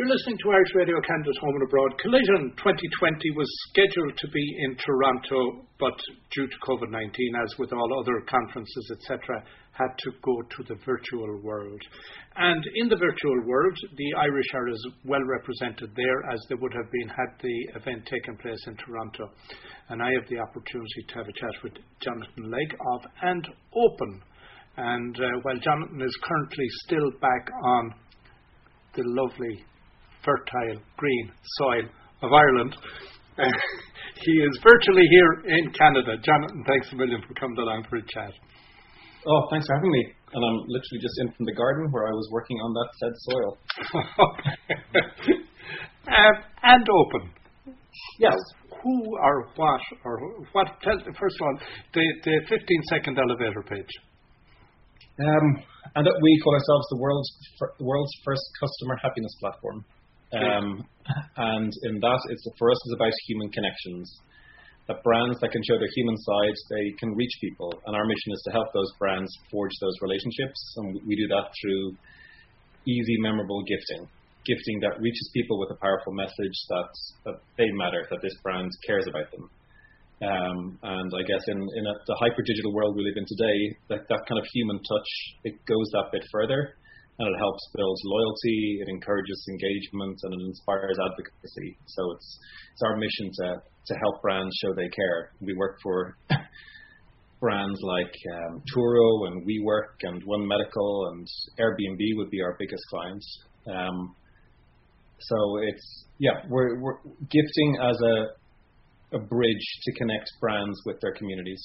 You're listening to Irish Radio Canada's Home and Abroad. Collision 2020 was scheduled to be in Toronto, but due to COVID-19, as with all other conferences, etc., had to go to the virtual world. And in the virtual world, the Irish are as well represented there as they would have been had the event taken place in Toronto. And I have the opportunity to have a chat with Jonathan Legge of And Open. And uh, while Jonathan is currently still back on the lovely fertile green soil of Ireland. he is virtually here in Canada. Jonathan, thanks a million for coming along for a chat. Oh, thanks for having me. And I'm literally just in from the garden where I was working on that said soil. um, and open. Yes. Who or what or what? Tell, first of all, the, the 15 second elevator page. Um, and that we call ourselves the world's the world's first customer happiness platform. Um, and in that, it's for us, it's about human connections. That brands that can show their human side, they can reach people, and our mission is to help those brands forge those relationships, and we do that through easy, memorable gifting, gifting that reaches people with a powerful message that that they matter, that this brand cares about them. Um, and I guess in, in a, the hyper digital world we live in today, that, that kind of human touch it goes that bit further and it helps build loyalty, it encourages engagement, and it inspires advocacy. So it's it's our mission to to help brands show they care. We work for brands like um, Turo and WeWork and One Medical and Airbnb would be our biggest clients. Um, so it's yeah, we're we're gifting as a a bridge to connect brands with their communities.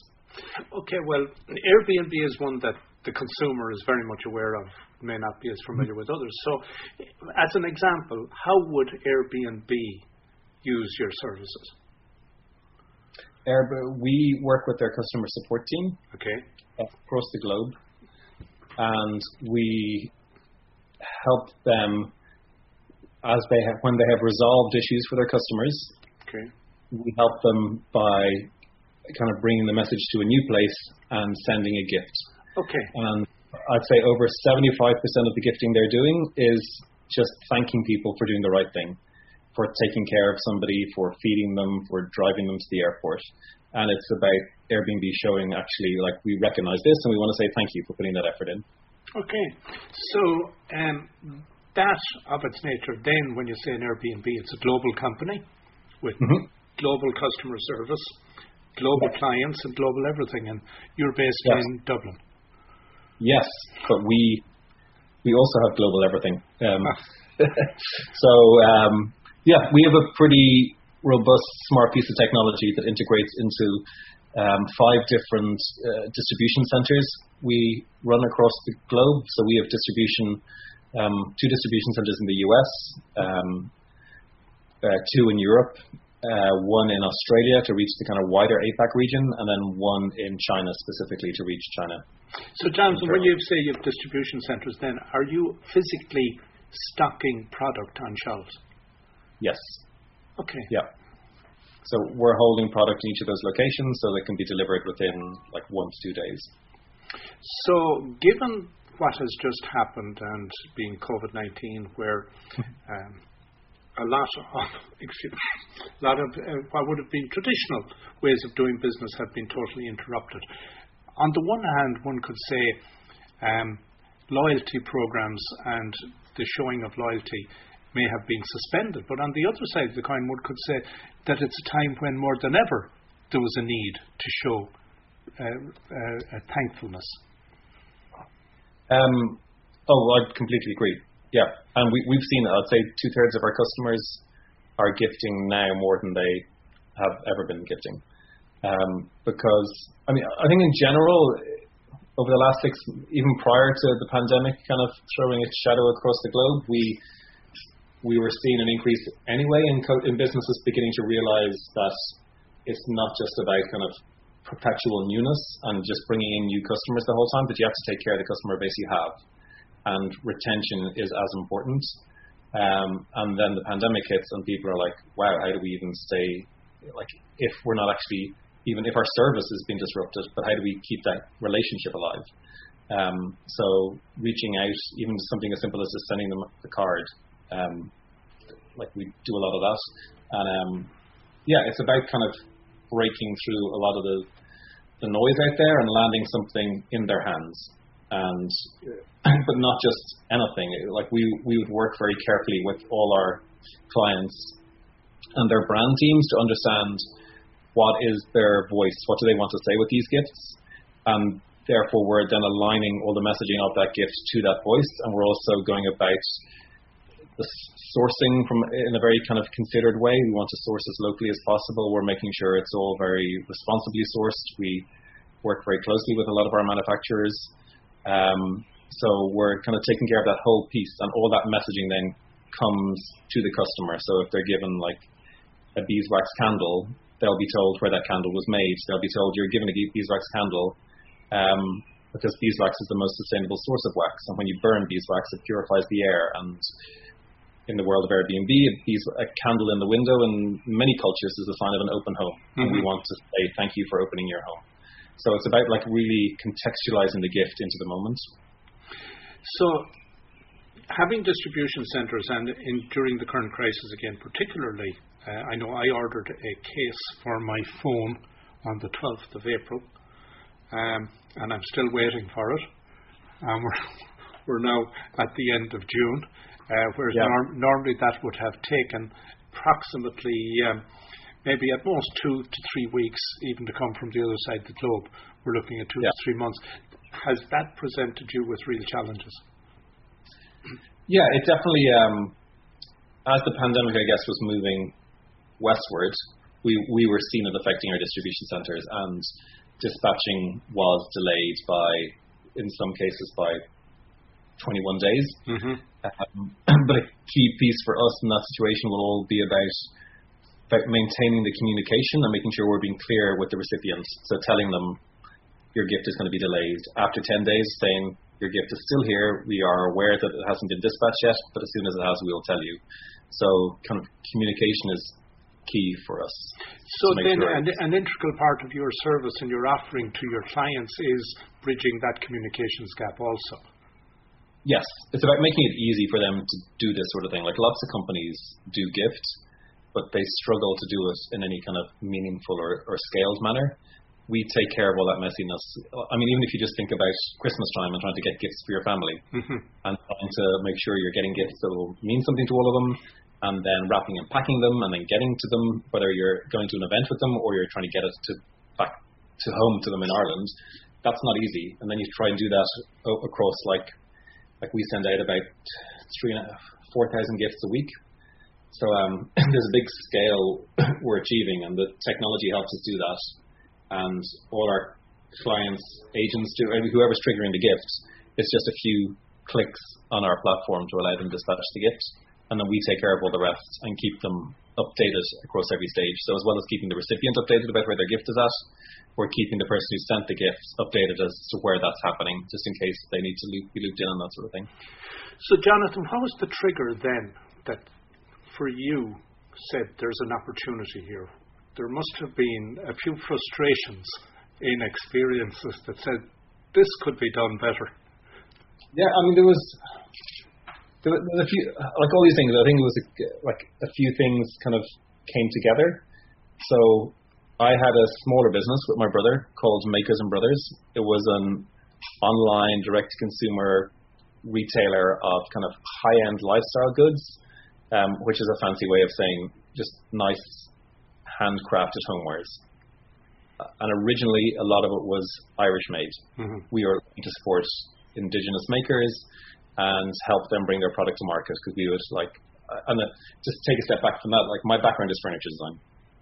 Okay, well, Airbnb is one that the consumer is very much aware of, may not be as mm-hmm. familiar with others. So, as an example, how would Airbnb use your services? Airbnb, we work with their customer support team okay. across the globe, and we help them as they have, when they have resolved issues for their customers. Okay. We help them by kind of bringing the message to a new place and sending a gift. Okay. And I'd say over 75% of the gifting they're doing is just thanking people for doing the right thing, for taking care of somebody, for feeding them, for driving them to the airport. And it's about Airbnb showing actually like we recognize this and we want to say thank you for putting that effort in. Okay. So um, that of its nature, then when you say an Airbnb, it's a global company with mm-hmm. global customer service, global clients, and global everything. And you're based yes. in Dublin. Yes, but we we also have global everything. Um, so um, yeah, we have a pretty robust, smart piece of technology that integrates into um, five different uh, distribution centers we run across the globe. So we have distribution, um, two distribution centers in the US, um, uh, two in Europe, uh, one in Australia to reach the kind of wider APAC region, and then one in China specifically to reach China. So, Jonathan, when you say you have distribution centers, then are you physically stocking product on shelves? Yes. Okay. Yeah. So we're holding product in each of those locations so they can be delivered within like one to two days. So, given what has just happened and being COVID 19, where um, a lot of excuse, a lot of uh, what would have been traditional ways of doing business have been totally interrupted on the one hand, one could say um, loyalty programs and the showing of loyalty may have been suspended, but on the other side of the coin, one could say that it's a time when more than ever there was a need to show uh, uh, thankfulness. Um, oh, I completely agree. Yeah, and we, we've seen, I'd say, two thirds of our customers are gifting now more than they have ever been gifting. Um, because I mean, I think in general, over the last six, even prior to the pandemic, kind of throwing its shadow across the globe, we we were seeing an increase anyway in co- in businesses beginning to realize that it's not just about kind of perpetual newness and just bringing in new customers the whole time, but you have to take care of the customer base you have, and retention is as important. Um, and then the pandemic hits, and people are like, "Wow, how do we even stay like if we're not actually even if our service has been disrupted, but how do we keep that relationship alive? Um, so reaching out, even something as simple as just sending them a card, um, like we do a lot of that. And um, yeah, it's about kind of breaking through a lot of the the noise out there and landing something in their hands. And but not just anything. Like we we would work very carefully with all our clients and their brand teams to understand what is their voice, what do they want to say with these gifts, and therefore we're then aligning all the messaging of that gift to that voice, and we're also going about the sourcing from in a very kind of considered way. We want to source as locally as possible. We're making sure it's all very responsibly sourced. We work very closely with a lot of our manufacturers. Um, so we're kind of taking care of that whole piece, and all that messaging then comes to the customer. So if they're given like a beeswax candle, they'll be told where that candle was made. They'll be told you're given a beeswax candle um, because beeswax is the most sustainable source of wax. And when you burn beeswax, it purifies the air. And in the world of Airbnb, a, bees, a candle in the window in many cultures is a sign of an open home. Mm-hmm. And we mm-hmm. want to say thank you for opening your home. So it's about like really contextualizing the gift into the moment. So having distribution centres and in, during the current crisis again, particularly, I know I ordered a case for my phone on the 12th of April, um, and I'm still waiting for it. Um, we're we're now at the end of June, uh, whereas yeah. norm- normally that would have taken approximately um, maybe at most two to three weeks even to come from the other side of the globe. We're looking at two yeah. to three months. Has that presented you with real challenges? Yeah, it definitely. Um, as the pandemic, I guess, was moving westward, we we were seen as affecting our distribution centres, and dispatching was delayed by, in some cases, by 21 days. Mm-hmm. Um, but a key piece for us in that situation will all be about about maintaining the communication and making sure we're being clear with the recipients. So telling them your gift is going to be delayed. After 10 days, saying your gift is still here. We are aware that it hasn't been dispatched yet, but as soon as it has, we will tell you. So kind of communication is key for us. So then sure an, an integral part of your service and your offering to your clients is bridging that communications gap also. Yes, it's about making it easy for them to do this sort of thing. Like lots of companies do gift, but they struggle to do it in any kind of meaningful or, or scaled manner we take care of all that messiness. I mean, even if you just think about Christmas time and trying to get gifts for your family mm-hmm. and trying to make sure you're getting gifts that will mean something to all of them, and then wrapping and packing them and then getting to them, whether you're going to an event with them or you're trying to get it to back to home to them in Ireland, that's not easy. And then you try and do that across like like we send out about three and four thousand gifts a week. So um, there's a big scale we're achieving, and the technology helps us do that and all our clients, agents, do, whoever's triggering the gifts, it's just a few clicks on our platform to allow them to dispatch the gift, and then we take care of all the rest and keep them updated across every stage. So as well as keeping the recipient updated about where their gift is at, we're keeping the person who sent the gift updated as to where that's happening, just in case they need to loop, be looped in on that sort of thing. So, Jonathan, what was the trigger then that, for you, said there's an opportunity here? there must have been a few frustrations in experiences that said this could be done better. Yeah, I mean there was there were a few like all these things. I think it was a, like a few things kind of came together. So I had a smaller business with my brother called Makers and Brothers. It was an online direct to consumer retailer of kind of high end lifestyle goods, um, which is a fancy way of saying just nice handcrafted homewares. Uh, and originally, a lot of it was Irish made. Mm-hmm. We were to support indigenous makers and help them bring their product to market because we would like, uh, and uh, just take a step back from that. Like my background is furniture design.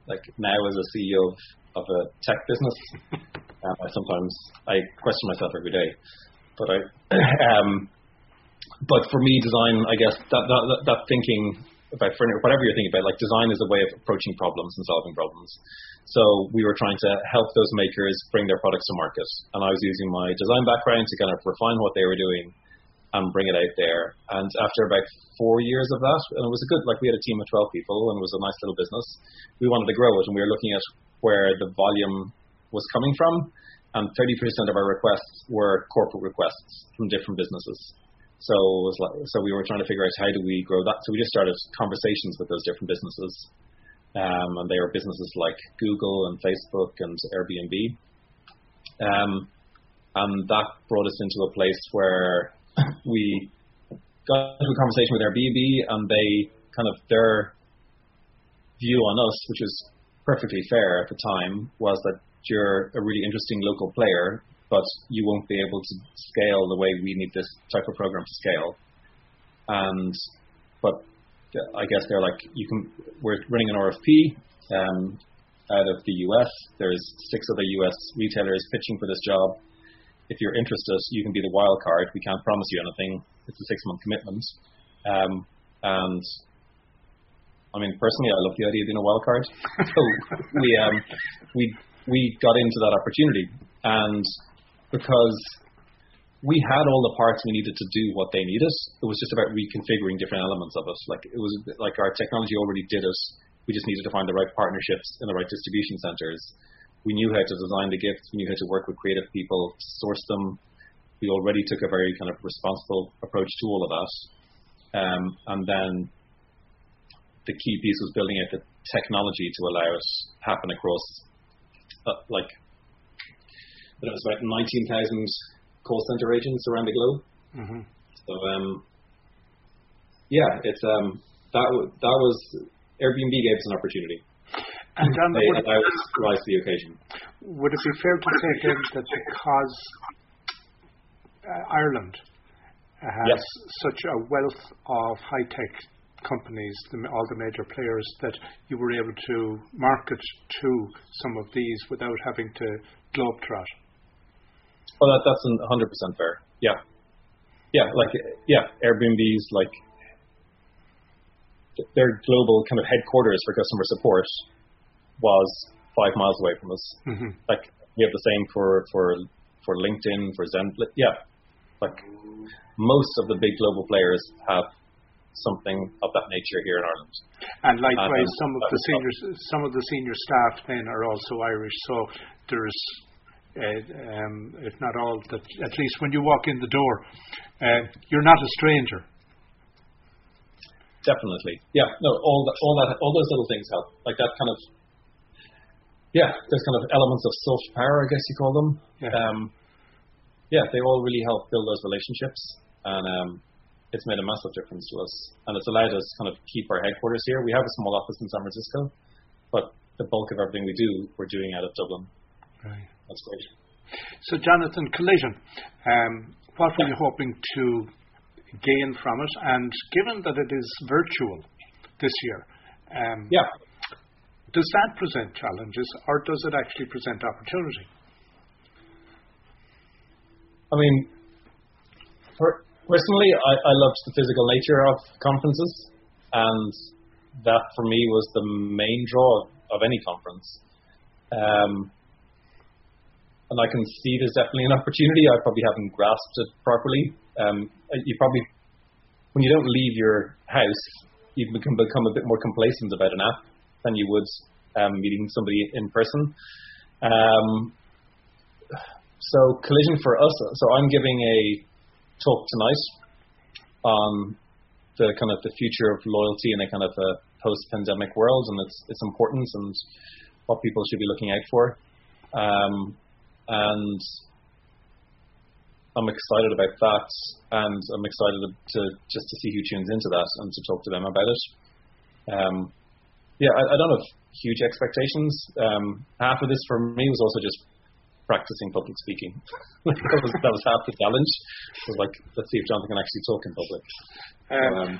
Like now as a CEO of, of a tech business, um, I sometimes I question myself every day. But I, um, but for me, design, I guess that that, that thinking about furniture, whatever you're thinking about, like design is a way of approaching problems and solving problems. So we were trying to help those makers bring their products to market, and I was using my design background to kind of refine what they were doing and bring it out there. And after about four years of that, and it was a good, like we had a team of 12 people, and it was a nice little business. We wanted to grow it, and we were looking at where the volume was coming from, and 30% of our requests were corporate requests from different businesses. So it was like, so we were trying to figure out how do we grow that. So we just started conversations with those different businesses, um, and they are businesses like Google and Facebook and Airbnb. Um, and that brought us into a place where we got into a conversation with Airbnb, and they kind of their view on us, which was perfectly fair at the time, was that you're a really interesting local player, but you won't be able to scale the way we need this type of program to scale. And but I guess they're like you can. We're running an RFP um, out of the US. There's six other US retailers pitching for this job. If you're interested, you can be the wild card. We can't promise you anything. It's a six month commitment. Um, and I mean, personally, I love the idea of being a wild card. so we um, we we got into that opportunity, and because we had all the parts we needed to do what they needed, it was just about reconfiguring different elements of it. Like it was like our technology already did it. We just needed to find the right partnerships and the right distribution centers. We knew how to design the gifts. We knew how to work with creative people, source them. We already took a very kind of responsible approach to all of that. Um, and then the key piece was building out the technology to allow it happen across uh, like it was about 19,000 call center agents around the globe. Mm-hmm. So um, yeah, it's um, that w- that was Airbnb gave us an opportunity. They to rise to the occasion. Would it be fair to say then that because uh, Ireland has yes. such a wealth of high tech companies, the, all the major players, that you were able to market to some of these without having to globetrot? Well, that, that's 100% fair. Yeah. Yeah, like, yeah, Airbnb's like, their global kind of headquarters for customer support was five miles away from us. Mm-hmm. Like, we have the same for, for, for LinkedIn, for Zen. Yeah. Like, most of the big global players have something of that nature here in Ireland. And likewise, some of the senior some of the senior staff then are also Irish. So there's, uh, um, if not all, that at least when you walk in the door, uh, you're not a stranger. Definitely, yeah. No, all that, all that, all those little things help. Like that kind of, yeah. There's kind of elements of soft power, I guess you call them. Yeah. Um, yeah, they all really help build those relationships, and um, it's made a massive difference to us, and it's allowed us to kind of keep our headquarters here. We have a small office in San Francisco, but the bulk of everything we do, we're doing out of Dublin. Right. That's great. So, Jonathan, collision. Um, what were you hoping to gain from it? And given that it is virtual this year, um, yeah. Does that present challenges, or does it actually present opportunity? I mean, Personally, I, I loved the physical nature of conferences, and that for me was the main draw of any conference. Um, and I can see there's definitely an opportunity. I probably haven't grasped it properly. Um, you probably, when you don't leave your house, you can become a bit more complacent about an app than you would um, meeting somebody in person. Um, so collision for us. So I'm giving a talk tonight on the kind of the future of loyalty in a kind of a post-pandemic world and its its importance and what people should be looking out for. Um, and I'm excited about that, and I'm excited to just to see who tunes into that and to talk to them about it. Um, yeah, I, I, don't have huge expectations. Um, half of this for me was also just practicing public speaking. that, was, that was half the challenge. It was like, let's see if Jonathan can actually talk in public. Um, um,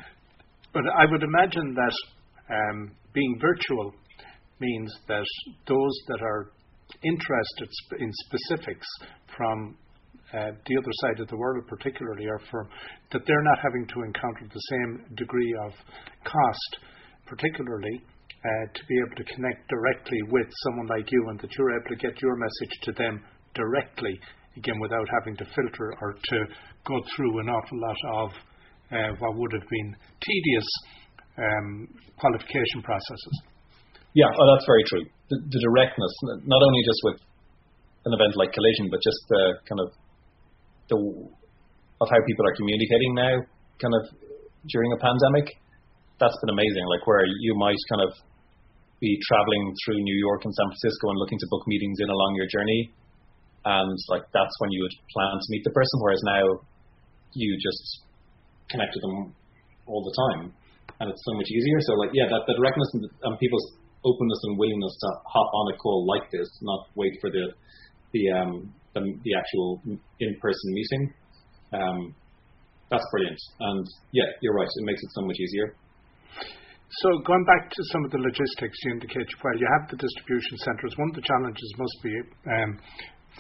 but I would imagine that um, being virtual means that those that are interested in specifics from uh, the other side of the world, particularly, are from that they're not having to encounter the same degree of cost, particularly to be able to connect directly with someone like you and that you're able to get your message to them directly, again, without having to filter or to go through an awful lot of uh, what would have been tedious um, qualification processes. Yeah, oh, that's very true. The, the, directness, not only just with an event like Collision, but just the kind of the of how people are communicating now, kind of during a pandemic. That's been amazing. Like where you might kind of be traveling through New York and San Francisco and looking to book meetings in along your journey, and like that's when you would plan to meet the person. Whereas now, you just connect with them all the time, and it's so much easier. So like yeah, that that directness and, and people's openness and willingness to hop on a call like this, not wait for the the um, the, the actual in-person meeting. Um, that's brilliant. And yeah, you're right. It makes it so much easier. So going back to some of the logistics you indicate, well, you have the distribution centres. One of the challenges must be um,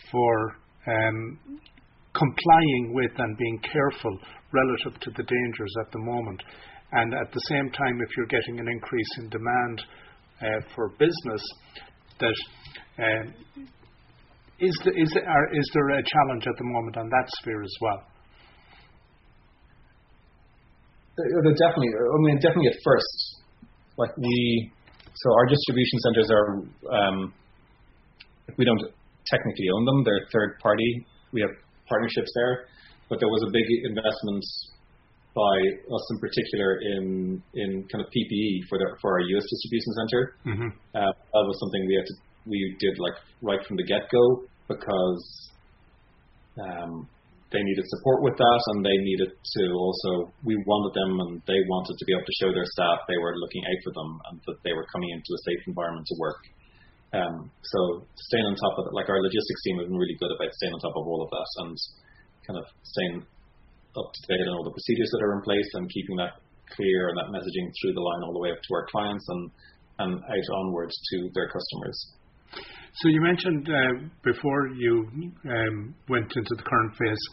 for um, complying with and being careful relative to the dangers at the moment. And at the same time, if you're getting an increase in demand uh, for business, that um, is, the, is, there, a challenge at the moment on that sphere as well? Definitely, I mean, definitely at first, like we, so our distribution centers are, um, we don't technically own them; they're third party. We have partnerships there, but there was a big investment by us in particular in in kind of PPE for the for our US distribution center. Mm-hmm. Uh, that was something we had to we did like right from the get go because um, they needed support with that and they needed to also we wanted them and they wanted to be able to show their staff they were looking out for them and that they were coming into a safe environment to work. Um, so staying on top of it, like our logistics team has been really good about staying on top of all of that and kind of staying up to date on all the procedures that are in place and keeping that clear and that messaging through the line all the way up to our clients and and out onwards to their customers. So you mentioned uh, before you um, went into the current phase,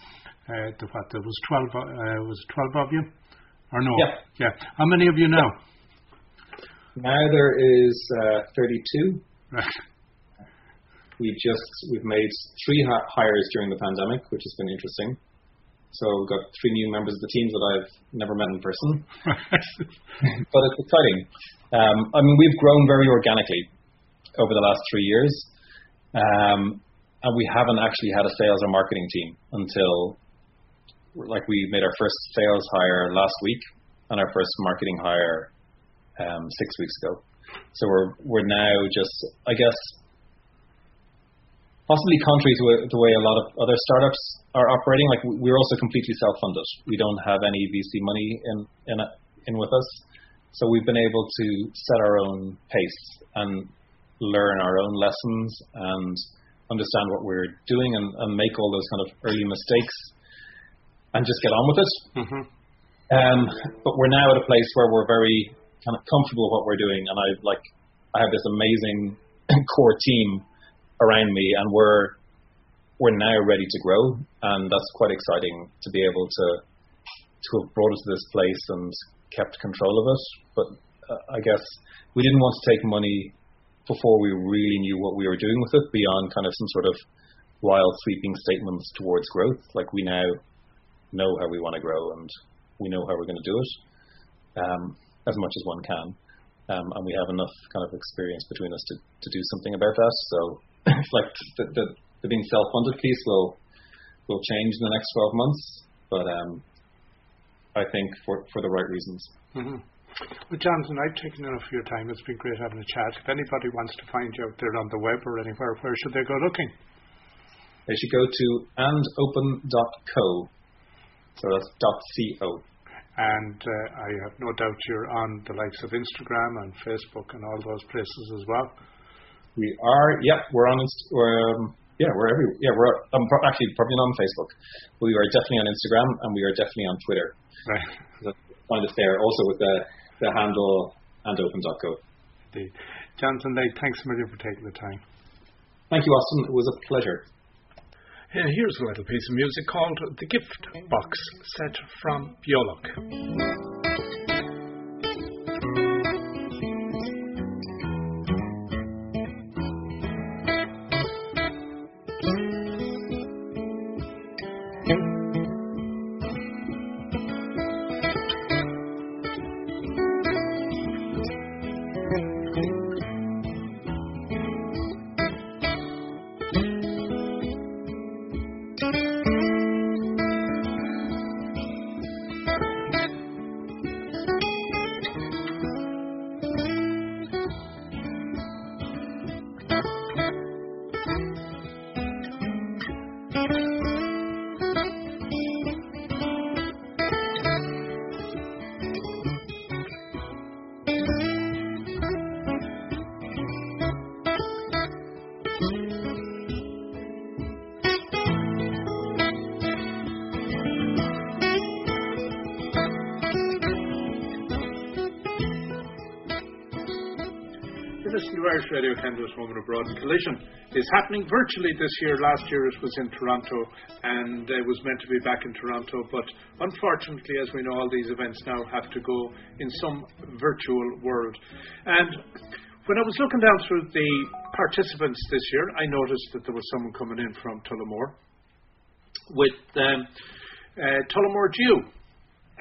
uh, the what there was twelve uh, was twelve of you, or no? Yeah. Yeah. How many of you now? Now there is thirty-two. Right. We just we've made three hires during the pandemic, which has been interesting. So we've got three new members of the team that I've never met in person, but it's exciting. Um, I mean, we've grown very organically over the last three years. Um, and we haven't actually had a sales or marketing team until like we made our first sales hire last week and our first marketing hire um, six weeks ago. So we're we're now just I guess possibly contrary to the way a lot of other startups are operating. Like we're also completely self-funded. We don't have any VC money in in in with us, so we've been able to set our own pace and learn our own lessons and understand what we're doing and, and make all those kind of early mistakes and just get on with it. Mm-hmm. Um, but we're now at a place where we're very kind of comfortable with what we're doing, and I like I have this amazing core team around me, and we're we're now ready to grow, and that's quite exciting to be able to to have brought us to this place and kept control of it. But uh, I guess we didn't want to take money before we really knew what we were doing with it beyond kind of some sort of wild sweeping statements towards growth. Like we now know how we want to grow and we know how we're going to do it um, as much as one can. Um, and we have enough kind of experience between us to, to do something about that. So, it's like the, the, the being self-funded piece will will change in the next 12 months, but um, I think for for the right reasons. Mm-hmm. Well, Jonathan, I've taken enough of your time. It's been great having a chat. If anybody wants to find you out there on the web or anywhere, where should they go looking? They should go to andopen.co. So that's .co. And uh, I have no doubt you're on the likes of Instagram and Facebook and all those places as well. We are, yeah, we're on. Um, yeah, we're every, yeah, we're um, actually probably not on Facebook. We are definitely on Instagram and we are definitely on Twitter. Right. Find us there also with the the handle andopen.co. Indeed. Jonathan Legge, thanks a million for taking the time. Thank you, Austin. It was a pleasure. Yeah, here's a little piece of music called The Gift Box, set from Biolog. Collision is happening virtually this year. Last year it was in Toronto and it was meant to be back in Toronto, but unfortunately, as we know, all these events now have to go in some virtual world. And when I was looking down through the participants this year, I noticed that there was someone coming in from Tullamore with um, uh, Tullamore Dew,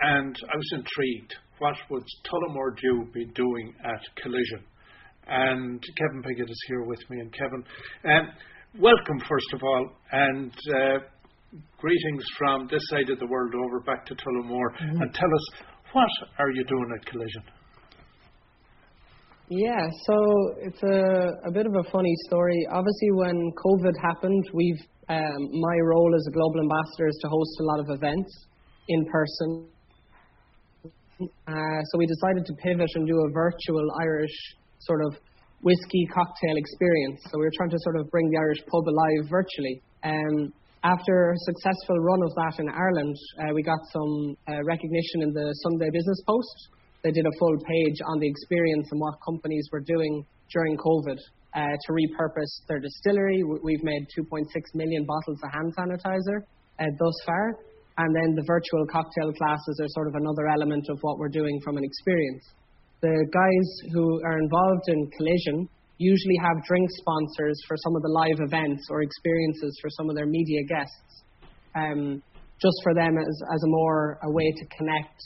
and I was intrigued. What would Tullamore Dew be doing at Collision? And Kevin Pigott is here with me. And Kevin, um, welcome first of all, and uh, greetings from this side of the world over back to Tullamore. Mm-hmm. And tell us, what are you doing at Collision? Yeah, so it's a, a bit of a funny story. Obviously, when COVID happened, we've um, my role as a global ambassador is to host a lot of events in person. Uh, so we decided to pivot and do a virtual Irish sort of whiskey cocktail experience. So we were trying to sort of bring the Irish pub alive virtually. Um, after a successful run of that in Ireland, uh, we got some uh, recognition in the Sunday Business Post. They did a full page on the experience and what companies were doing during COVID uh, to repurpose their distillery. We've made 2.6 million bottles of hand sanitizer uh, thus far. And then the virtual cocktail classes are sort of another element of what we're doing from an experience the guys who are involved in Collision usually have drink sponsors for some of the live events or experiences for some of their media guests, um, just for them as, as a more a way to connect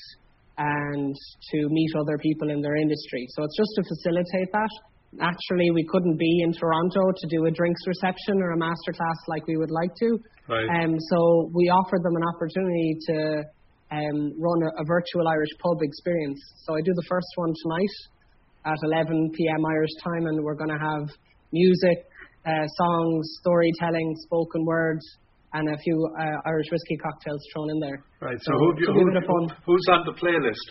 and to meet other people in their industry. So it's just to facilitate that. Naturally, we couldn't be in Toronto to do a drinks reception or a masterclass like we would like to. Right. Um, so we offered them an opportunity to um, run a, a, virtual Irish pub experience. So I do the first one tonight at 11 p.m. Irish time, and we're going to have music, uh, songs, storytelling, spoken words, and a few uh, Irish whiskey cocktails thrown in there. Right. So, so who, you, who, who's on the playlist?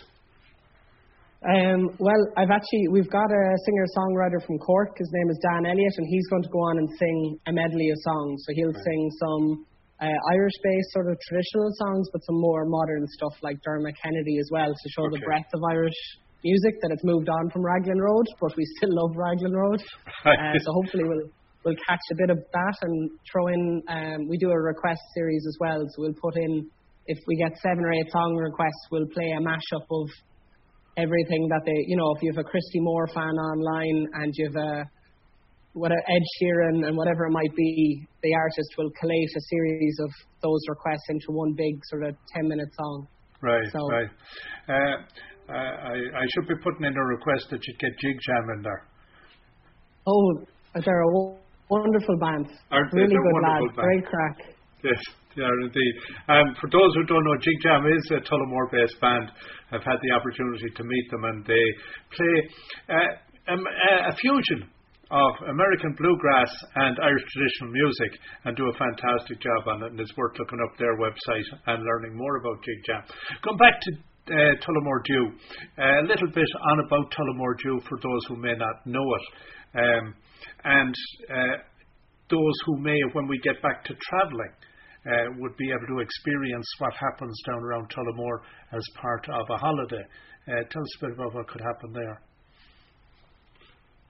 Um, well, I've actually we've got a singer songwriter from Cork. His name is Dan Elliott, and he's going to go on and sing a medley of songs. So he'll right. sing some uh, Irish-based sort of traditional songs, but some more modern stuff like Dermot Kennedy as well to show okay. the breadth of Irish music that it's moved on from Raglan Road, but we still love Raglan Road. Uh, so hopefully we'll we'll catch a bit of that and throw in. Um, we do a request series as well, so we'll put in if we get seven or eight song requests, we'll play a mashup of everything that they, you know, if you have a Christy Moore fan online and you have a what Ed Sheeran and whatever it might be, the artist will collate a series of those requests into one big sort of 10 minute song. Right, so, right. Uh, I, I should be putting in a request that you get JigJam in there. Oh, they're a wonderful band. Aren't really good lads. Great crack. Yes, they are indeed. Um, for those who don't know, JigJam is a Tullamore based band. I've had the opportunity to meet them and they play uh, um, a fusion of American bluegrass and Irish traditional music and do a fantastic job on it. And it's worth looking up their website and learning more about JigJam. Come back to uh, Tullamore Dew. Uh, a little bit on about Tullamore Dew for those who may not know it. Um, and uh, those who may, when we get back to travelling, uh, would be able to experience what happens down around Tullamore as part of a holiday. Uh, tell us a bit about what could happen there.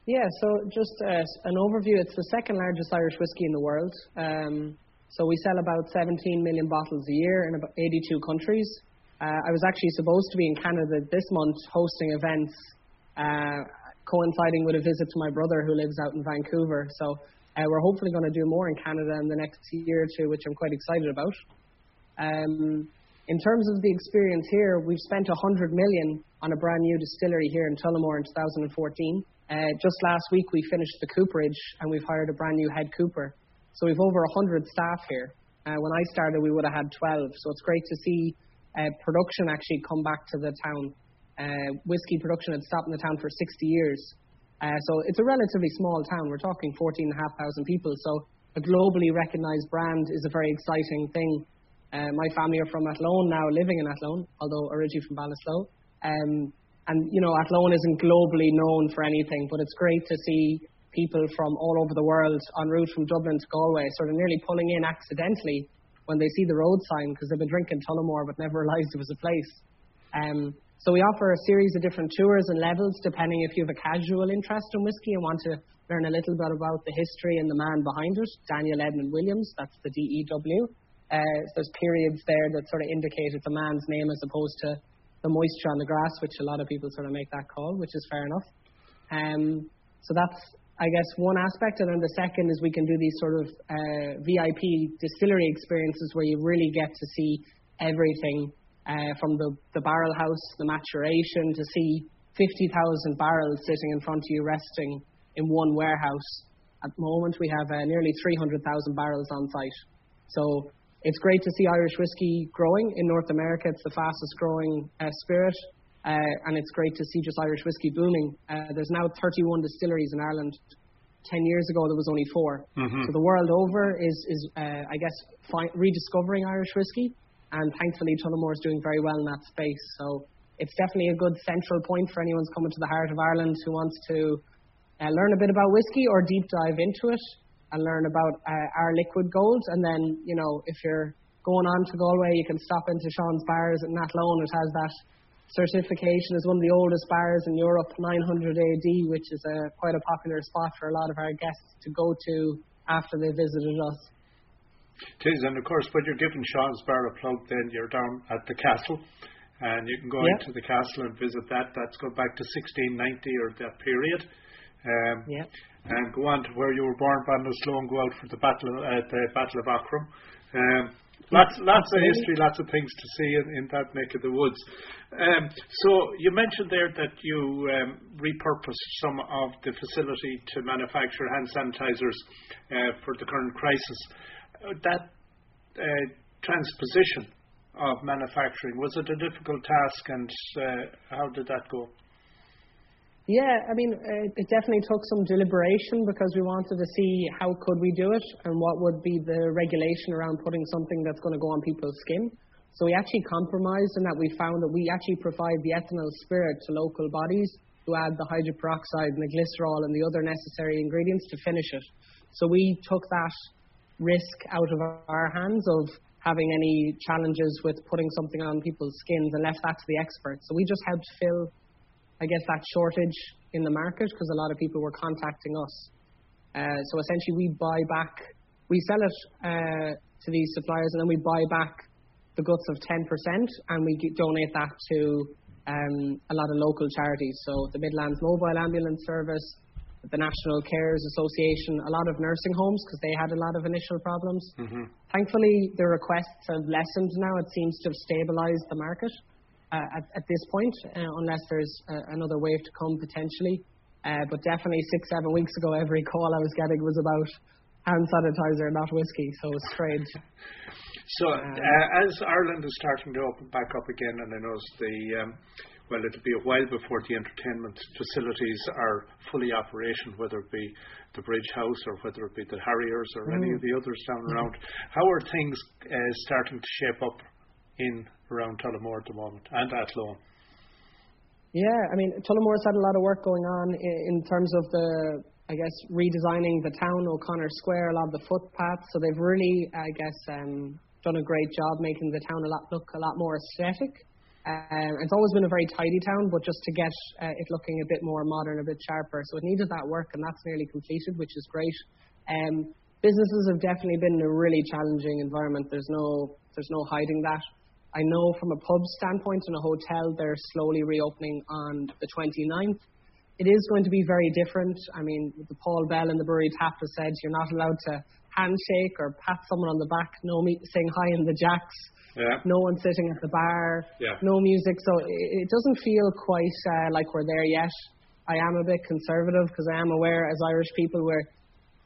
Yeah, so just uh, an overview. It's the second largest Irish whiskey in the world. Um, so we sell about 17 million bottles a year in about 82 countries. Uh, I was actually supposed to be in Canada this month hosting events, uh, coinciding with a visit to my brother who lives out in Vancouver. So uh, we're hopefully going to do more in Canada in the next year or two, which I'm quite excited about. Um, in terms of the experience here, we've spent 100 million on a brand new distillery here in Tullamore in 2014. Uh, just last week, we finished the cooperage and we've hired a brand new head cooper. So we've over 100 staff here. Uh, when I started, we would have had 12. So it's great to see uh, production actually come back to the town. Whiskey production had stopped in the town for 60 years. So it's a relatively small town. We're talking 14,500 people. So a globally recognized brand is a very exciting thing. My family are from Athlone now, living in Athlone, although originally from Ballinasloe. And, you know, Athlone isn't globally known for anything, but it's great to see people from all over the world en route from Dublin to Galway sort of nearly pulling in accidentally when they see the road sign because they've been drinking Tullamore but never realised it was a place. Um, So we offer a series of different tours and levels depending if you have a casual interest in whiskey and want to learn a little bit about the history and the man behind it, Daniel Edmund Williams, that's the DEW. Uh, there's periods there that sort of indicate it's a man's name as opposed to the moisture on the grass, which a lot of people sort of make that call, which is fair enough. Um, so that's, I guess, one aspect. And then the second is we can do these sort of uh, VIP distillery experiences where you really get to see everything uh, from the, the barrel house, the maturation, to see 50,000 barrels sitting in front of you resting in one warehouse. At the moment, we have uh, nearly 300,000 barrels on site. So it's great to see Irish whiskey growing in North America. It's the fastest growing uh, spirit, uh, and it's great to see just Irish whiskey booming. Uh, there's now 31 distilleries in Ireland. 10 years ago, there was only 4 mm-hmm. So the world over is, is uh, I guess, fi- rediscovering Irish whiskey and thankfully Tullamore is doing very well in that space. So it's definitely a good central point for anyone who's coming to the heart of Ireland who wants to uh, learn a bit about whiskey or deep dive into it and learn about uh, our liquid gold. And then, you know, if you're going on to Galway, you can stop into Sean's Bars at Athlone. It has that certification as one of the oldest bars in Europe, 900 AD, which is a, quite a popular spot for a lot of our guests to go to after they visited us. It is, and of course, when you're giving Sean's Bar a plug, then you're down at the castle, and you can go yep. into the castle and visit that. That's going back to 1690 or that period. Um, yep. And go on to where you were born, Ballinasloe, go out for the battle, uh, the Battle of Aughrim. Um, lots, lots of history, lots of things to see in, in that neck of the woods. Um, so you mentioned there that you um, repurposed some of the facility to manufacture hand sanitizers uh, for the current crisis Uh, that uh, transposition of manufacturing, was it a difficult task, and uh, how did that go? Yeah, I mean, it definitely took some deliberation because we wanted to see how could we do it and what would be the regulation around putting something that's going to go on people's skin. So we actually compromised in that we found that we actually provide the ethanol spirit to local bodies who add the hydroperoxide and the glycerol and the other necessary ingredients to finish it. So we took that risk out of our hands of having any challenges with putting something on people's skins and left that to the experts. So we just helped fill, I guess, that shortage in the market because a lot of people were contacting us. Uh, so essentially, we buy back, we sell it uh, to these suppliers, and then we buy back the guts of 10%, and we donate that to um, a lot of local charities. So the Midlands Mobile Ambulance Service, the National Carers Association, a lot of nursing homes because they had a lot of initial problems. Mm-hmm. Thankfully, the requests have lessened now. It seems to have stabilized the market at, at, this point, uh, unless there's uh, another wave to come potentially. Uh, but definitely six, seven weeks ago, every call I was getting was about hand sanitizer, not whiskey. So it's strange. So, um, uh, as Ireland is starting to open back up again, and I know the um, well, it'll be a while before the entertainment facilities are fully operational, whether it be the Bridge House or whether it be the Harriers or mm. any of the others down mm. around. How are things uh, starting to shape up in around Tullamore at the moment and at Athlone? Yeah, I mean, Tullamore's had a lot of work going on in, terms of the, I guess, redesigning the town, O'Connor Square, a lot of the footpaths. So they've really, I guess, um, done a great job making the town a lot look a lot more aesthetic. Um, it's always been a very tidy town, but just to get uh, it looking a bit more modern, a bit sharper. So it needed that work, and that's nearly completed, which is great. Um, businesses have definitely been in a really challenging environment. There's no there's no hiding that. I know from a pub standpoint and a hotel, they're slowly reopening on the 29th. It is going to be very different. I mean, the Paul Bell and the Brewery Tap has said you're not allowed to handshake or pat someone on the back, no me- saying hi in the jacks. Yeah. No one sitting at the bar. Yeah. No music. So it, it doesn't feel quite uh, like we're there yet. I am a bit conservative because I am aware, as Irish people, we're,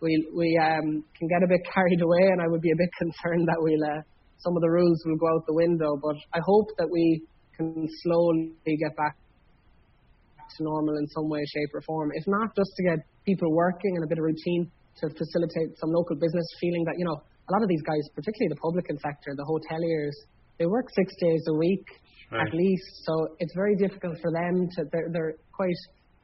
we we um, can get a bit carried away, and I would be a bit concerned that we'll uh, some of the rules will go out the window. But I hope that we can slowly get back to normal in some way, shape, or form. If not, just to get people working and a bit of routine to facilitate some local business feeling that you know a lot of these guys, particularly the publican sector, the hoteliers, they work six days a week right. at least. So it's very difficult for them to. They're, they're quite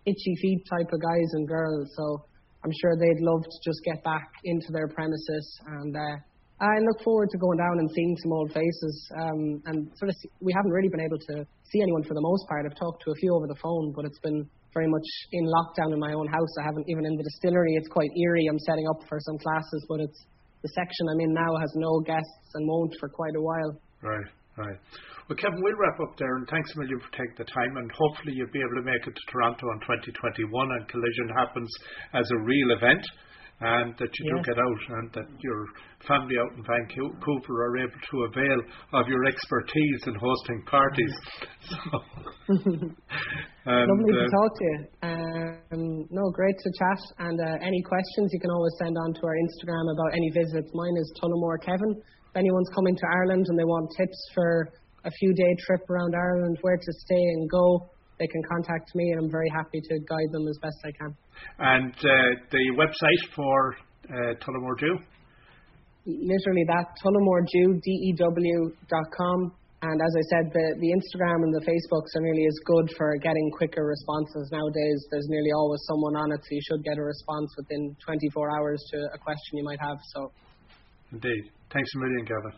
itchy feet type of guys and girls. So I'm sure they'd love to just get back into their premises and uh, I look forward to going down and seeing some old faces. Um, and sort of, see, we haven't really been able to see anyone for the most part. I've talked to a few over the phone, but it's been very much in lockdown in my own house. I haven't even in the distillery. It's quite eerie. I'm setting up for some classes, but it's the section I'm in now has no guests and won't for quite a while. Right, right. Well, Kevin, we'll wrap up there, and thanks a million for taking the time. And hopefully, you'll be able to make it to Toronto in 2021, and Collision happens as a real event and that you do get out and that your family out in Vancouver are able to avail of your expertise in hosting parties. So, and, Lovely to uh, talk to you. Um, no, great to chat. And uh, any questions you can always send on to our Instagram about any visits. Mine is Tullamore Kevin. If anyone's coming to Ireland and they want tips for a few day trip around Ireland, where to stay and go, they can contact me, and I'm very happy to guide them as best I can. And uh, the website for uh, Tullamore Dew? Literally that, tullamoredew, D-E-W dot com. And as I said, the, the Instagram and the Facebooks are nearly as good for getting quicker responses. Nowadays, there's nearly always someone on it, so you should get a response within 24 hours to a question you might have. So, Indeed. Thanks a million, Kevin.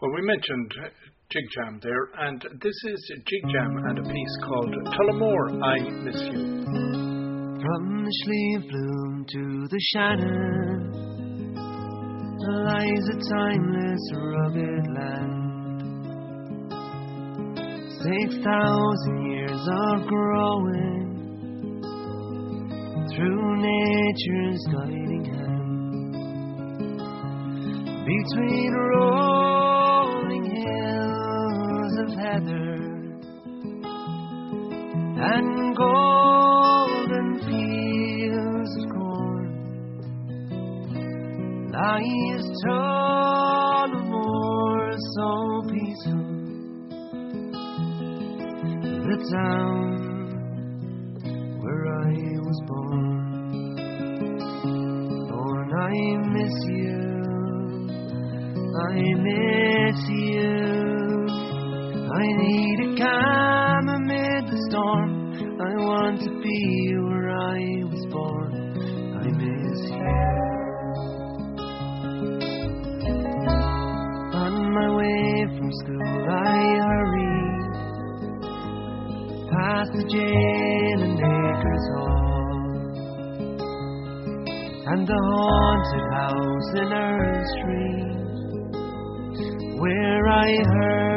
Well, we mentioned Jig Jam there, and this is Jig Jam and a piece called Tullamore, I Miss You. From the Slieve Bloom to the shannon lies a timeless, rugged land. Six thousand years of growing through nature's guiding hand. Between hills heather and golden fields of corn. Lies Tullamore so peaceful. The town where I was born. Born I miss you. I miss a amid the storm. I want to be where I was born. I miss you. On my way from school, I hurry past the jail and Acres Hall and the haunted house in Earl Street where I heard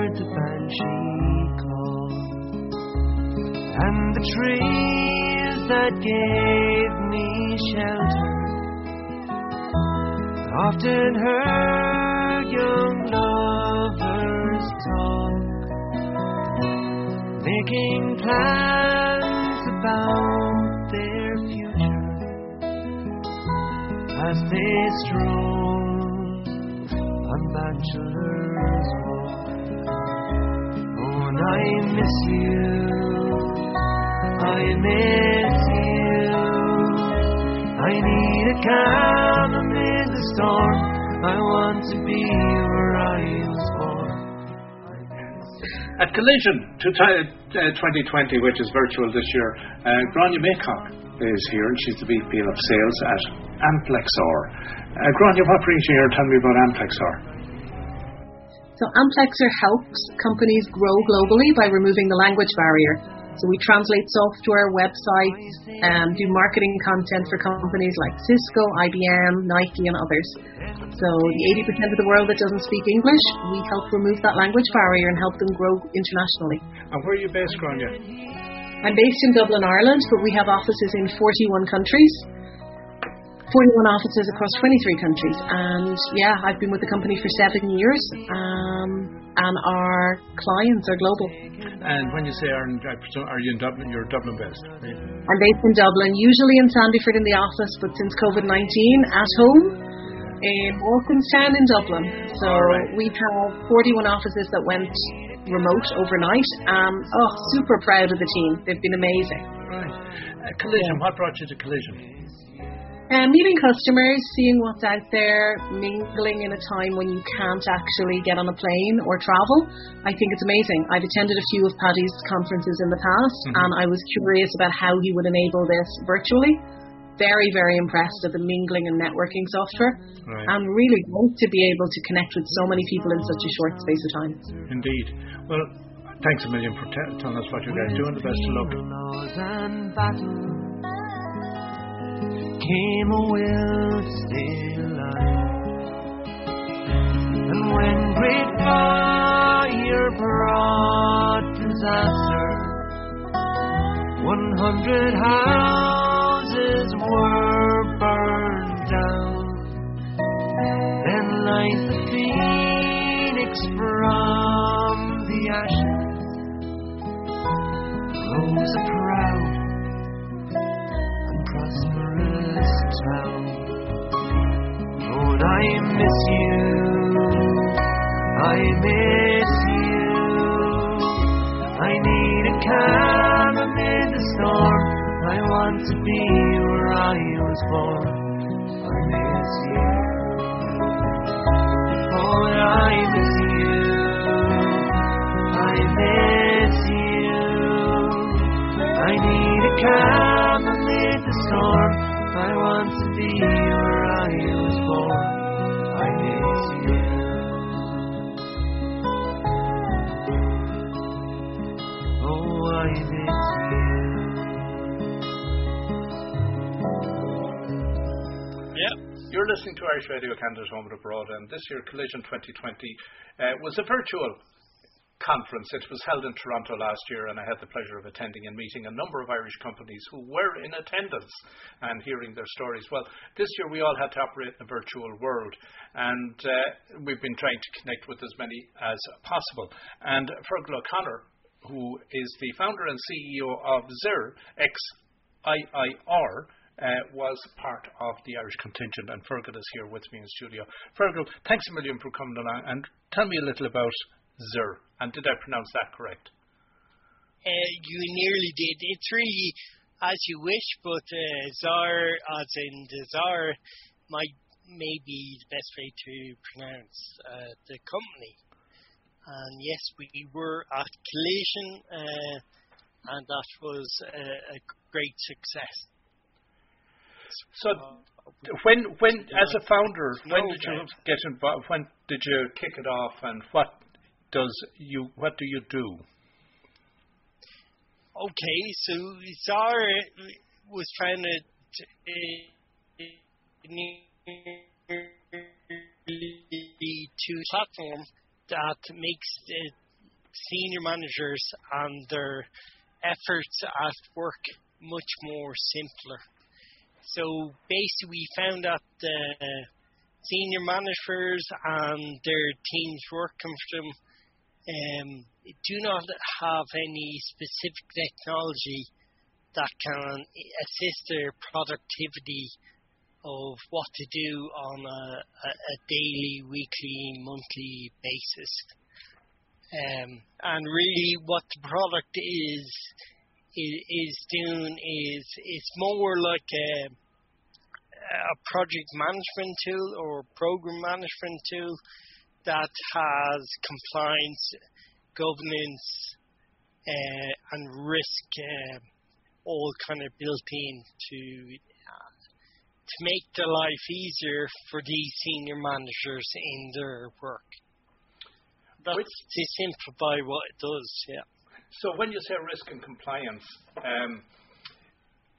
the trees that gave me shelter. Often heard young lovers talk, making plans about their future as they stroll I miss you. I need a calm amid the storm. I want to be where I was born. At Collision uh, 2020, which is virtual this year, uh, Grainne Maycock is here, and she's the VP of Sales at Amplexor. Uh, Grainne, what brings you here? Tell me about Amplexor. So Amplexor helps companies grow globally by removing the language barrier. So we translate software, websites, and do marketing content for companies like Cisco, IBM, Nike, and others. So the 80% of the world that doesn't speak English, we help remove that language barrier and help them grow internationally. And where are you based, Grainne? I'm based in Dublin, Ireland, but we have offices in 41 countries. 41 offices across 23 countries. And yeah, I've been with the company for seven years, um, and our clients are global. And when you say are, are you in Dublin? You're Dublin based. I'm based in Dublin, usually in Sandyford in the office, but since COVID 19, at home in Walkinstown in Dublin. So right. we've 41 offices that went remote overnight. Um, oh, super proud of the team. They've been amazing. Right. Uh, collision. What brought you to Collision? Uh, meeting customers, seeing what's out there, mingling in a time when you can't actually get on a plane or travel. I think it's amazing. I've attended a few of Paddy's conferences in the past, mm-hmm. and I was curious about how he would enable this virtually. very, very impressed at the mingling and networking software Right. and really great to be able to connect with so many people in such a short space of time. Indeed. Well, thanks a million for te- telling us what you guys do, and the best of luck. Came a to alive. And when great fire brought disaster, one hundred want to be where I was born. I miss you. Oh, I miss you. I miss you. I need a calm amid the storm. You're listening to Irish Radio Canada's Home and Abroad, and this year Collision 2020 uh, was a virtual conference. It was held in Toronto last year, and I had the pleasure of attending and meeting a number of Irish companies who were in attendance and hearing their stories. Well, this year we all had to operate in a virtual world, and uh, we've been trying to connect with as many as possible. And Fergal O'Connor, who is the founder and CEO of ZIR, X IIR, uh, was part of the Irish contingent, and Fergal is here with me in studio. Fergal, thanks a million for coming along, and tell me a little about ZIR, and did I pronounce that correct? Uh, you nearly did. It's really as you wish, but uh, Zar, as in the might maybe the best way to pronounce uh, the company. And yes, we were at Collision, uh, and that was uh, a great success. So, when, when as a founder, when did you get involved? When did you kick it off, and what does you what do you do? Okay, so Zar was trying to, to uh, to platform that makes the senior managers and their efforts at work much more simpler. So basically, we found that the senior managers and their teams working for them um, do not have any specific technology that can assist their productivity of what to do on a, a, a daily, weekly, monthly basis. Um, and really, what the product is is, doing is it's more like a, a project management tool or program management tool that has compliance, governance, uh, and risk uh, all kind of built in to uh, to make the life easier for these senior managers in their work. That's to simplify what it does. Yeah. So when you say risk and compliance, um,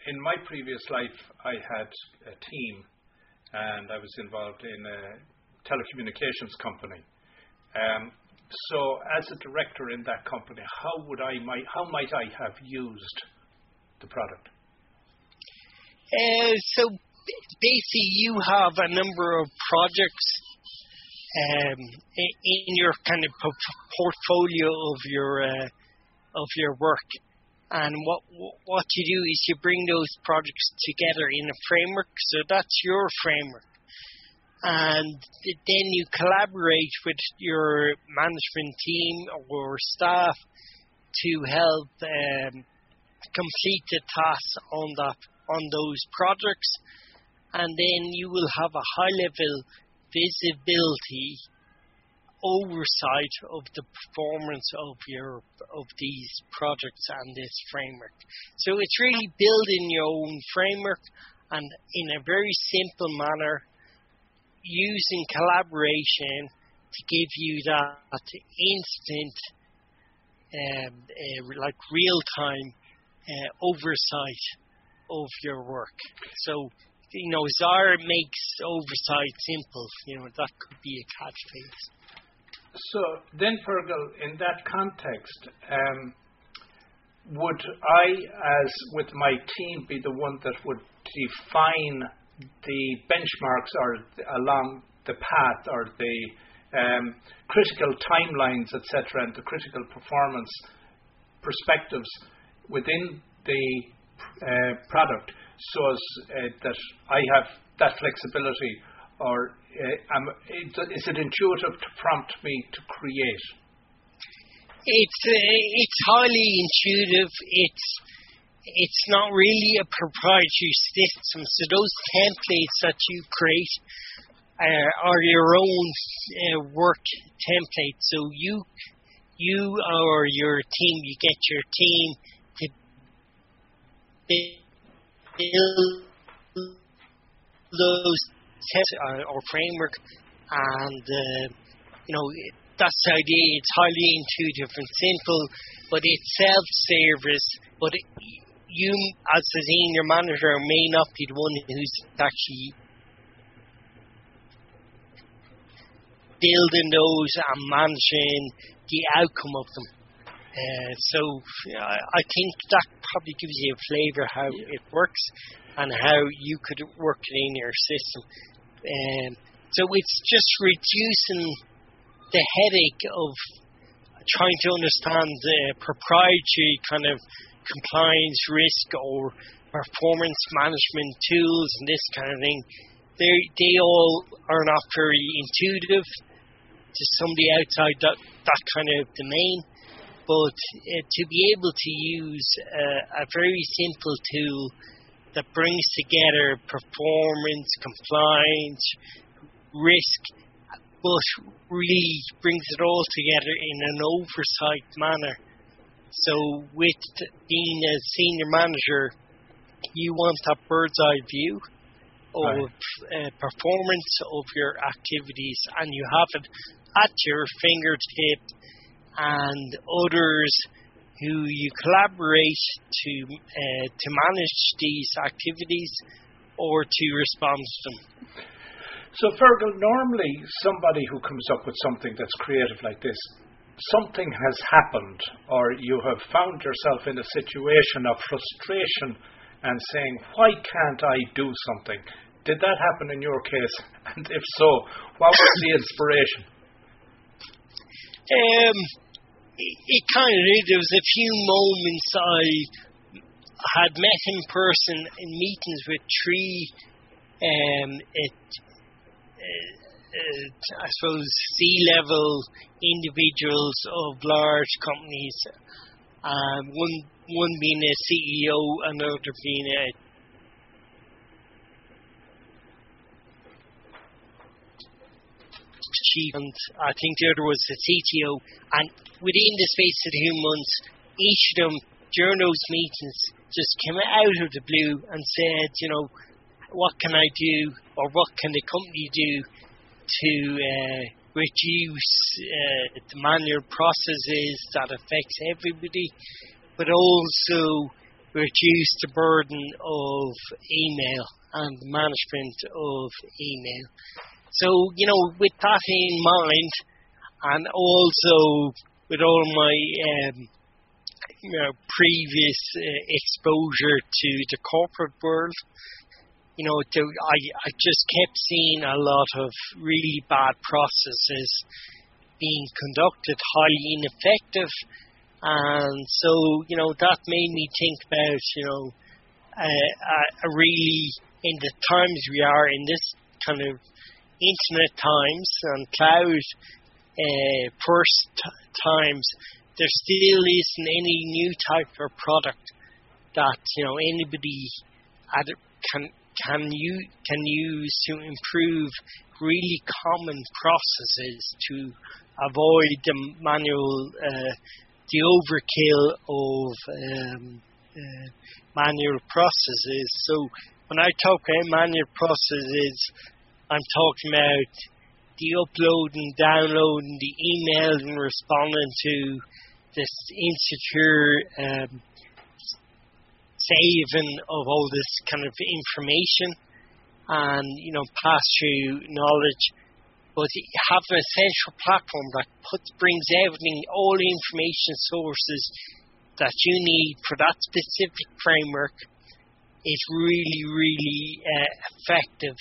in my previous life, I had a team, and I was involved in a telecommunications company. Um, so, as a director in that company, how would I might how might I have used the product? Uh, so basically, you have a number of projects um, in your kind of portfolio of your uh, of your work, and what what you do is you bring those projects together in a framework. So that's your framework, and then you collaborate with your management team or staff to help um, complete the tasks on that on those projects, and then you will have a high level visibility oversight of the performance of your of these projects and this framework. So it's really building your own framework and in a very simple manner, using collaboration to give you that instant, um, uh, like real time uh, oversight of your work. So, you know, Zara makes oversight simple. You know, that could be a catchphrase. So then, Fergal, in that context, um, would I, as with my team, be the one that would define the benchmarks or along the path or the um, critical timelines, etc., and the critical performance perspectives within the uh, product so as uh, that I have that flexibility or uh, is it intuitive to prompt me to create? It's uh, it's highly intuitive. It's it's not really a proprietary system. So those templates that you create uh, are your own uh, work templates. So you you or your team, you get your team to build those test uh, or framework, and uh, you know that's the idea. It's highly intuitive and simple, but it's self-service. But it, you, as the senior manager, may not be the one who's actually building those and managing the outcome of them. Uh, so I think that probably gives you a flavour how it works and how you could work it in your system. Um, so it's just reducing the headache of trying to understand the proprietary kind of compliance risk or performance management tools and this kind of thing. They they all are not very intuitive to somebody outside that that kind of domain. But uh, to be able to use uh, a very simple tool that brings together performance, compliance, risk, but really brings it all together in an oversight manner. So, with being a senior manager, you want that bird's eye view of right. uh, performance of your activities, and you have it at your fingertip, and others who you collaborate to uh, to manage these activities or to respond to them. So, Fergal, normally somebody who comes up with something that's creative like this, something has happened, or you have found yourself in a situation of frustration and saying, Why can't I do something? Did that happen in your case? And if so, what was the inspiration? Um, it kind of did. There was a few moments I had met in person in meetings with three, um, it, uh, I suppose, C-level individuals of large companies. Um, one one being a CEO, another being a and I think the other was the CTO. And within the space of two months, each of them during those meetings just came out of the blue and said, you know, what can I do, or what can the company do to uh, reduce uh, the manual processes that affects everybody, but also reduce the burden of email and management of email. So, you know, with that in mind, and also with all my um, you know, previous uh, exposure to the corporate world, you know, to, I, I just kept seeing a lot of really bad processes being conducted, highly ineffective. And so, you know, that made me think about, you know, uh, a really, in the times we are in this kind of internet times and cloud uh, first times, there still isn't any new type of product that you know anybody can can you can use to improve really common processes to avoid the manual uh, the overkill of um, uh, manual processes. So when I talk about manual processes, I'm talking about the uploading, downloading, the emails, and responding to this insecure um, saving of all this kind of information and you know pass through knowledge. But have a central platform that puts brings everything, all the information sources that you need for that specific framework is really, really uh, effective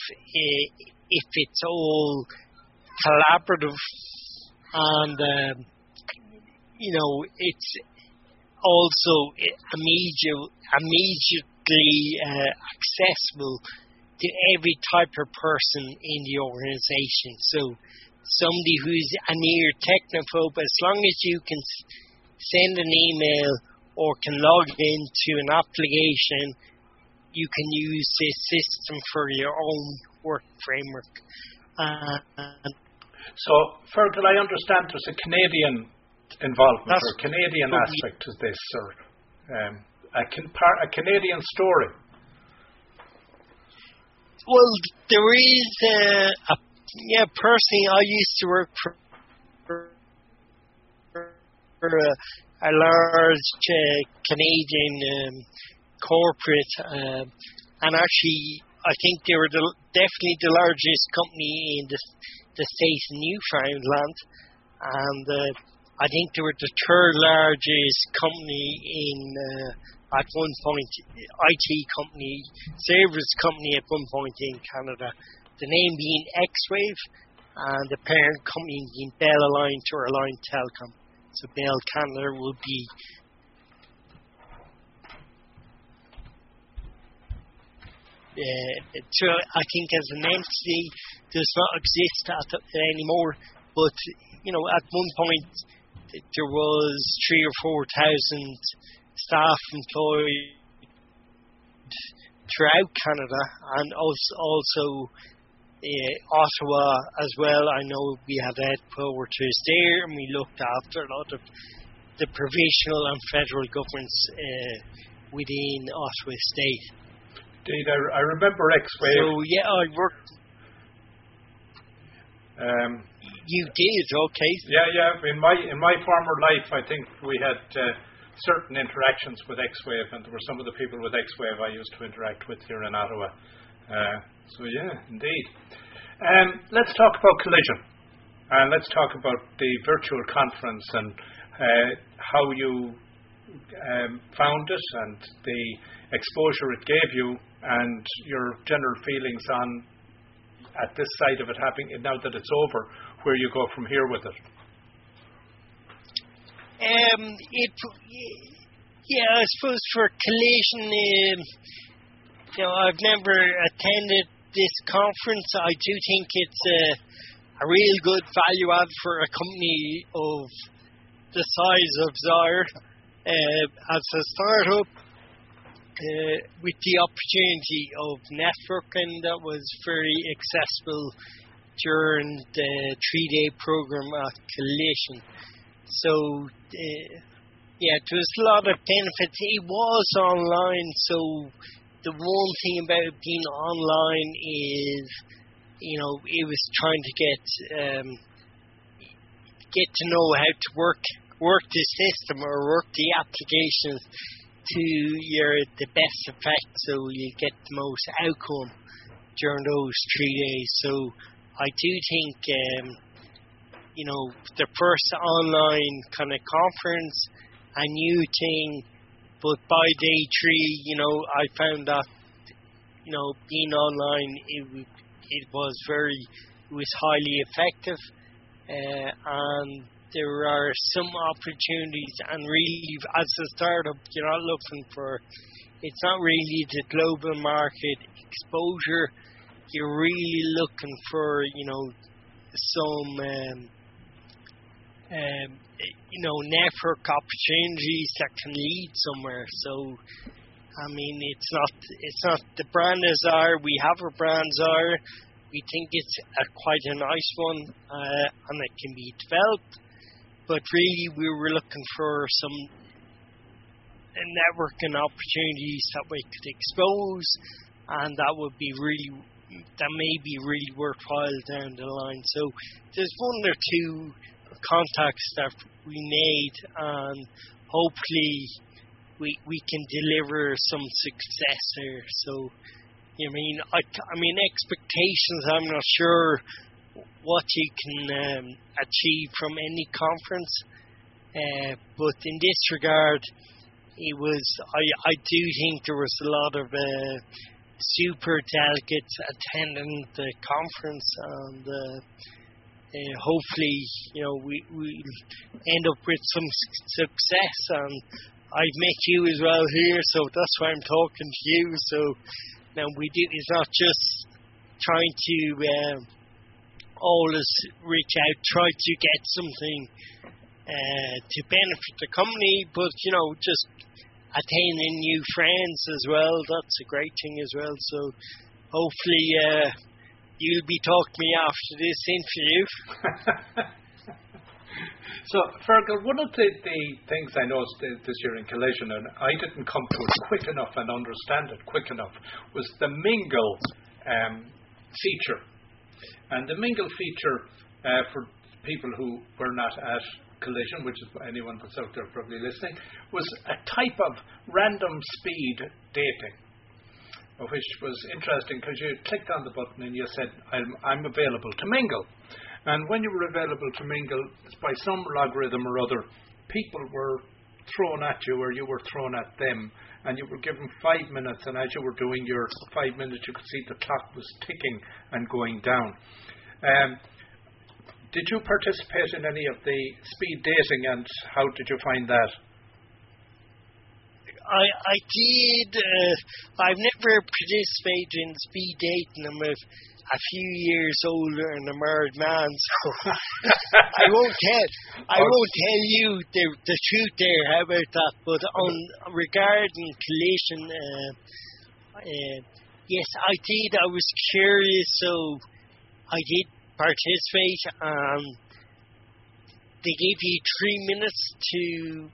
if it's all collaborative and um, you know it's also immediate, immediately uh, accessible to every type of person in the organization. So somebody who's a near technophobe, as long as you can send an email or can log into an application, you can use this system for your own work framework. Uh, so, Fergal, I understand there's a Canadian involvement or Canadian aspect to this, or um, a, a Canadian story. Well, there is a, a yeah. Personally, I used to work for, for a, a large uh, Canadian um, corporate, uh, and actually, I think they were the, definitely the largest company in the the state of Newfoundland, and uh, I think they were the third largest company in uh, at one point, IT company, service company at one point in Canada. The name being Xwave, and the parent company being Bell Aliant or Aliant Telecom. So Bell Canada will be uh, I think as an entity does not exist at, anymore. But you know, at one point there was three or four thousand staff employed throughout Canada and also, also uh, Ottawa as well. I know we have had headquarters there and we looked after a lot of the provincial and federal governments uh, within Ottawa State. Indeed, I, I remember Xwave. So yeah, I worked. Um, you did okay. Yeah, yeah. In my in my former life, I think we had uh, certain interactions with X Wave, and there were some of the people with Xwave I used to interact with here in Ottawa. Uh, so yeah, indeed. Um, let's talk about Collision, and let's talk about the virtual conference and uh, how you um, found it and the exposure it gave you, and your general feelings on at this side of it happening now that it's over, where you go from here with it. Um, it, yeah, I suppose for collision, um, you know, I've never attended this conference. I do think it's a, a real good value add for a company of the size of Zyre uh, as a startup. Uh, with the opportunity of networking that was very accessible during the three day program at Collision. So, uh, yeah, there was a lot of benefits. It was online, so the one thing about being online is, you know, it was trying to get um, get to know how to work work the system or work the applications to your the best effect, so you get the most outcome during those three days. So I do think. Um, you know, the first online kind of conference, a new thing. But by day three, you know, I found that, you know, being online, it it was very, it was highly effective, uh, and there are some opportunities. And really, as a startup, you're not looking for. It's not really the global market exposure. You're really looking for, you know, some um, um, you know, network opportunities that can lead somewhere. So, I mean, it's not it's not the brand our. We have a brand are. We think it's a, quite a nice one, uh, and it can be developed. But really, we were looking for some networking opportunities that we could expose and that would be really that may be really worthwhile down the line. So there's one or two contacts that we made, and hopefully we we can deliver some success there. So, you mean I, I mean expectations. I'm not sure what you can um, achieve from any conference, uh, but in this regard, it was. I I do think there was a lot of. Uh, super delegates attending the conference and uh, uh, hopefully you know we we end up with some success and I've met you as well here so that's why I'm talking to you so now we do it's not just trying to um, always reach out try to get something uh, to benefit the company but you know just attaining new friends as well. That's a great thing as well. So hopefully uh, you'll be talking to me after this interview. so Fergal, one of the, the things I noticed this year in Collision, and I didn't come to it quick enough and understand it quick enough, was the Mingle um, feature. And the Mingle feature uh, for people who were not at collision, which is anyone that's out there probably listening, was a type of random speed dating, which was interesting because you clicked on the button and you said, I'm, I'm available to mingle. And when you were available to mingle, by some logarithm or other, people were thrown at you or you were thrown at them and you were given five minutes and as you were doing your five minutes you could see the clock was ticking and going down. Um, did you participate in any of the speed dating, and how did you find that? I I did. Uh, I've never participated in speed dating. I'm a, a few years older and a married man, so I won't tell. I won't tell you the the truth there. How about that? But on regarding collision, uh, uh, yes, I did. I was curious, so I did participate. Um, they gave you three minutes to you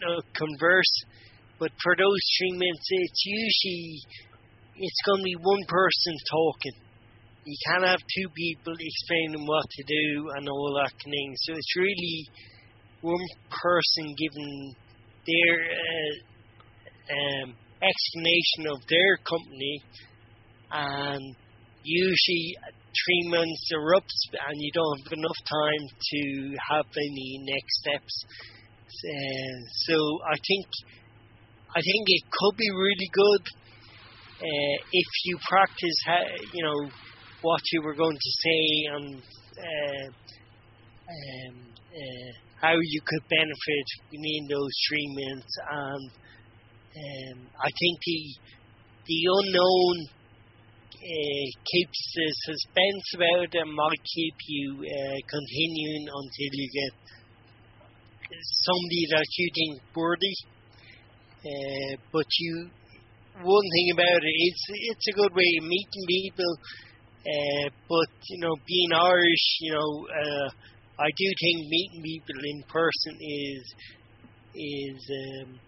know, converse, but for those three minutes, it's usually it's going to be one person talking. You can't have two people explaining what to do and all that kind of thing. So it's really one person giving their uh, um, explanation of their company, and usually three months erupts and you don't have enough time to have any next steps. Uh, so I think I think it could be really good uh, if you practice, you know, what you were going to say and uh, um, uh, how you could benefit within those three minutes. And um, I think the the unknown uh, keeps the suspense about and might keep you uh, continuing until you get somebody that you think worthy. Uh, but you, one thing about it, it's it's a good way of meeting people. Uh, but you know, being Irish, you know, uh, I do think meeting people in person is is um,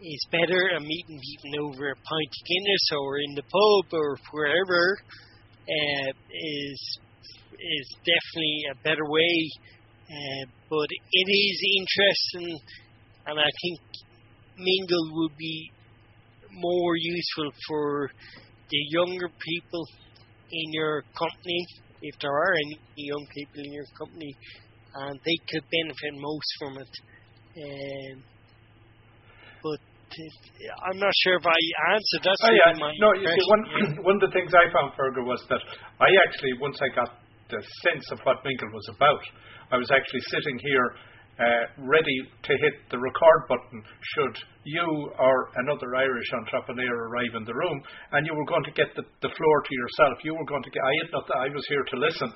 is better and meeting people over a pint of Guinness or in the pub or wherever uh, is is definitely a better way. Uh, but it is interesting, and I think Mingle would be more useful for the younger people in your company, if there are any young people in your company, and they could benefit most from it. Um, but I'm not sure if I answered. that. oh, yeah. my no. You see, one one of the things I found, Fergal, was that I actually once I got the sense of what Mingle was about, I was actually sitting here. Uh, ready to hit the record button should you or another Irish entrepreneur arrive in the room, and you were going to get the, the floor to yourself. You were going to get. I had not. I was here to listen.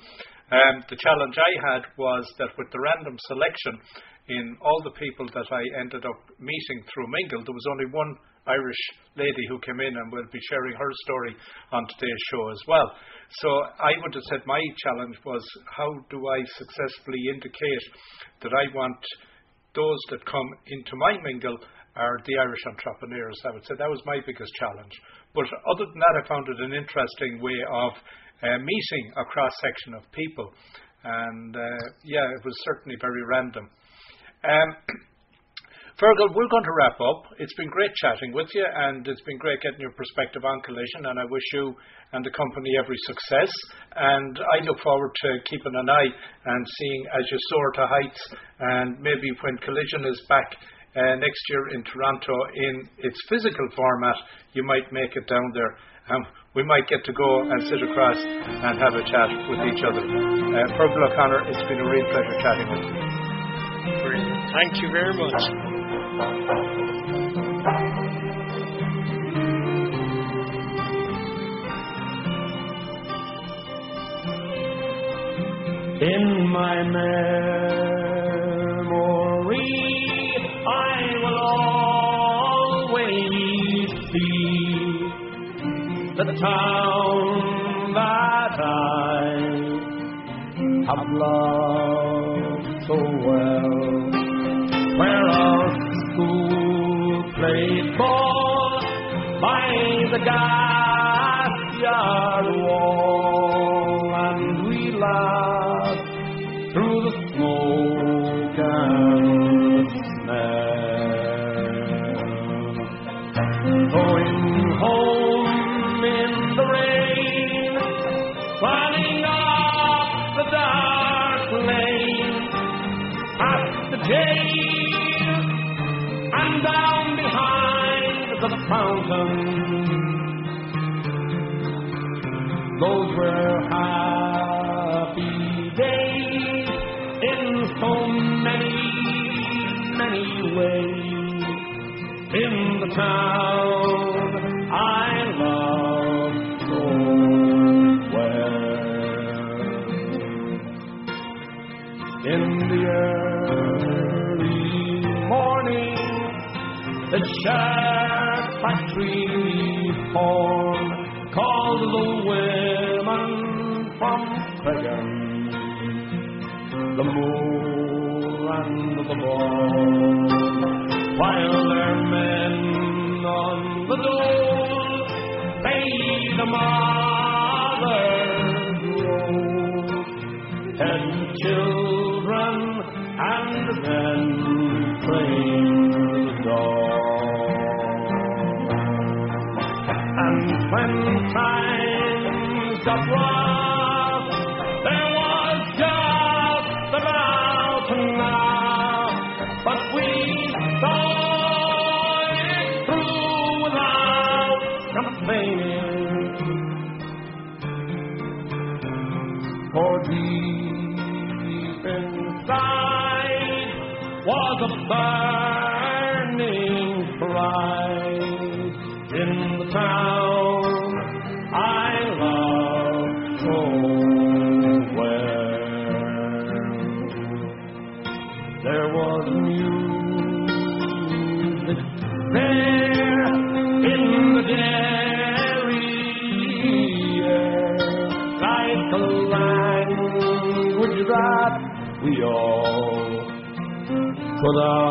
Um, the challenge I had was that with the random selection, in all the people that I ended up meeting through Mingle, there was only one Irish lady who came in and will be sharing her story on today's show as well. So I would have said my challenge was how do I successfully indicate that I want those that come into my Mingle are the Irish entrepreneurs. I would say that was my biggest challenge. But other than that, I found it an interesting way of uh, meeting a cross section of people. And uh, yeah, it was certainly very random. Um, Fergal, we're going to wrap up. It's been great chatting with you, and it's been great getting your perspective on Collision. And I wish you and the company every success. And I look forward to keeping an eye and seeing as you soar to heights. And maybe when Collision is back uh, next year in Toronto in its physical format, you might make it down there. Um, we might get to go and sit across and have a chat with each other. Uh, Fergal O'Connor, it's been a real pleasure chatting with you. Thank you very much. In my memory, I will always see the town that I have loved so well, where the were happy days in so many, many ways. In the town I love so well. In the early morning, the shirt factory horn could